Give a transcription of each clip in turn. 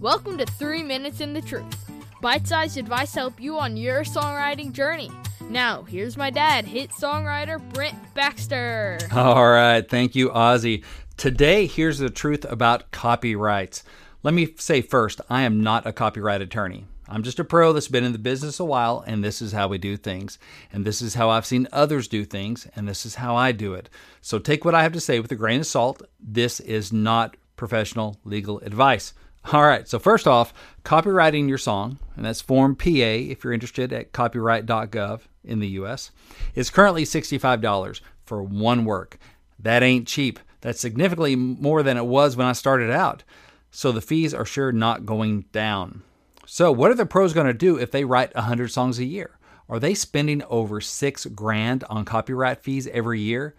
Welcome to 3 Minutes in the Truth. Bite sized advice to help you on your songwriting journey. Now, here's my dad, hit songwriter Brent Baxter. All right. Thank you, Ozzy. Today, here's the truth about copyrights. Let me say first, I am not a copyright attorney. I'm just a pro that's been in the business a while, and this is how we do things. And this is how I've seen others do things, and this is how I do it. So take what I have to say with a grain of salt. This is not professional legal advice. All right, so first off, copyrighting your song, and that's Form PA if you're interested at copyright.gov in the US, is currently $65 for one work. That ain't cheap. That's significantly more than it was when I started out. So the fees are sure not going down. So, what are the pros going to do if they write 100 songs a year? Are they spending over 6 grand on copyright fees every year?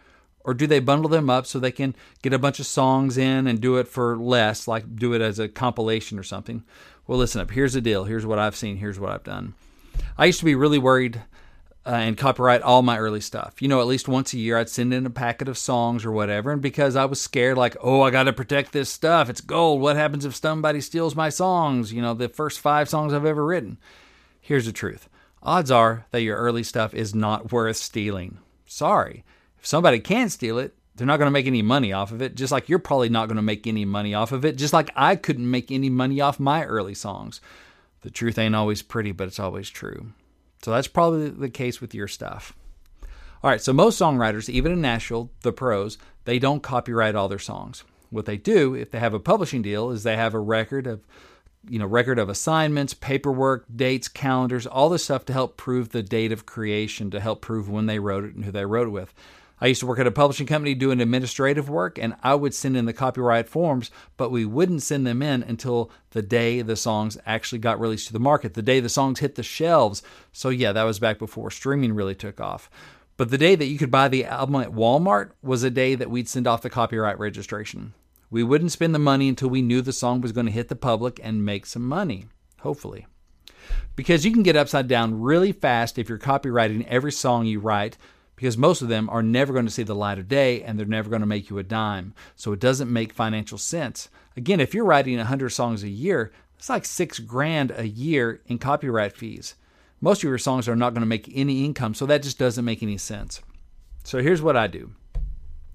Or do they bundle them up so they can get a bunch of songs in and do it for less, like do it as a compilation or something? Well, listen up. Here's the deal. Here's what I've seen. Here's what I've done. I used to be really worried uh, and copyright all my early stuff. You know, at least once a year, I'd send in a packet of songs or whatever. And because I was scared, like, oh, I got to protect this stuff. It's gold. What happens if somebody steals my songs? You know, the first five songs I've ever written. Here's the truth odds are that your early stuff is not worth stealing. Sorry. If somebody can steal it, they're not going to make any money off of it, just like you're probably not going to make any money off of it, just like I couldn't make any money off my early songs. The truth ain't always pretty, but it's always true. So that's probably the case with your stuff. All right, so most songwriters, even in Nashville, the pros, they don't copyright all their songs. What they do, if they have a publishing deal, is they have a record of you know, record of assignments, paperwork, dates, calendars, all this stuff to help prove the date of creation, to help prove when they wrote it and who they wrote it with. I used to work at a publishing company doing administrative work, and I would send in the copyright forms, but we wouldn't send them in until the day the songs actually got released to the market, the day the songs hit the shelves. So, yeah, that was back before streaming really took off. But the day that you could buy the album at Walmart was a day that we'd send off the copyright registration. We wouldn't spend the money until we knew the song was going to hit the public and make some money, hopefully. Because you can get upside down really fast if you're copyrighting every song you write because most of them are never going to see the light of day and they're never going to make you a dime. So it doesn't make financial sense. Again, if you're writing 100 songs a year, it's like six grand a year in copyright fees. Most of your songs are not going to make any income, so that just doesn't make any sense. So here's what I do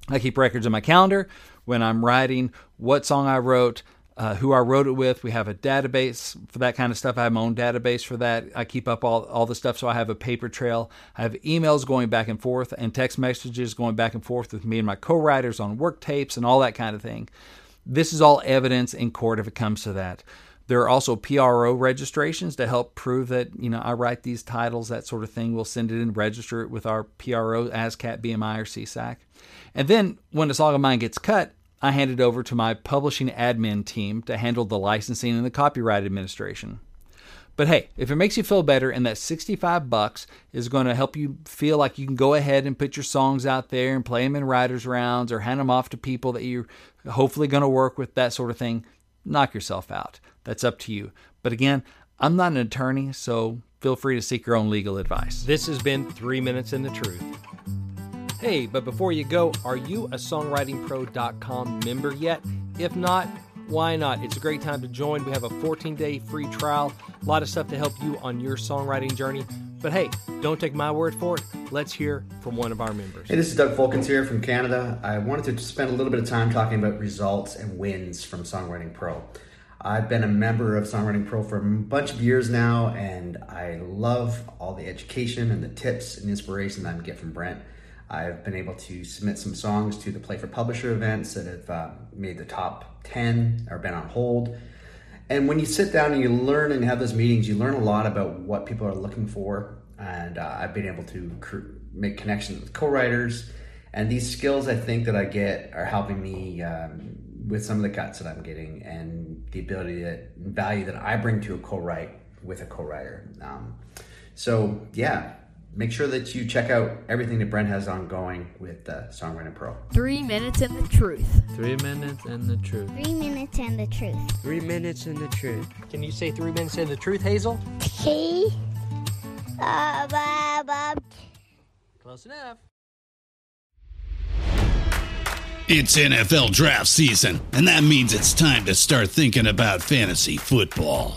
I keep records in my calendar when I'm writing what song I wrote, uh, who I wrote it with. We have a database for that kind of stuff. I have my own database for that. I keep up all, all the stuff so I have a paper trail. I have emails going back and forth and text messages going back and forth with me and my co writers on work tapes and all that kind of thing. This is all evidence in court if it comes to that. There are also PRO registrations to help prove that, you know, I write these titles, that sort of thing. We'll send it in, register it with our PRO, ASCAP, BMI, or SESAC. And then when a song of mine gets cut, I handed over to my publishing admin team to handle the licensing and the copyright administration. But hey, if it makes you feel better and that 65 bucks is going to help you feel like you can go ahead and put your songs out there and play them in writers rounds or hand them off to people that you're hopefully going to work with that sort of thing, knock yourself out. That's up to you. But again, I'm not an attorney, so feel free to seek your own legal advice. This has been 3 minutes in the truth. Hey, but before you go, are you a songwritingpro.com member yet? If not, why not? It's a great time to join. We have a 14 day free trial, a lot of stuff to help you on your songwriting journey. But hey, don't take my word for it. Let's hear from one of our members. Hey, this is Doug Folkens here from Canada. I wanted to spend a little bit of time talking about results and wins from Songwriting Pro. I've been a member of Songwriting Pro for a bunch of years now, and I love all the education and the tips and inspiration that I get from Brent. I've been able to submit some songs to the Play for Publisher events that have uh, made the top 10 or been on hold. And when you sit down and you learn and have those meetings, you learn a lot about what people are looking for. And uh, I've been able to cr- make connections with co writers. And these skills I think that I get are helping me um, with some of the cuts that I'm getting and the ability that value that I bring to a co write with a co writer. Um, so, yeah, make sure that you check out everything that Brent has ongoing with uh, Songwriting Pro. Three minutes and the truth. Three minutes and the truth. Three minutes and the truth. Three minutes and the truth. Can you say three minutes and the truth, Hazel? T. Uh, ba, ba. Close enough. It's NFL draft season, and that means it's time to start thinking about fantasy football.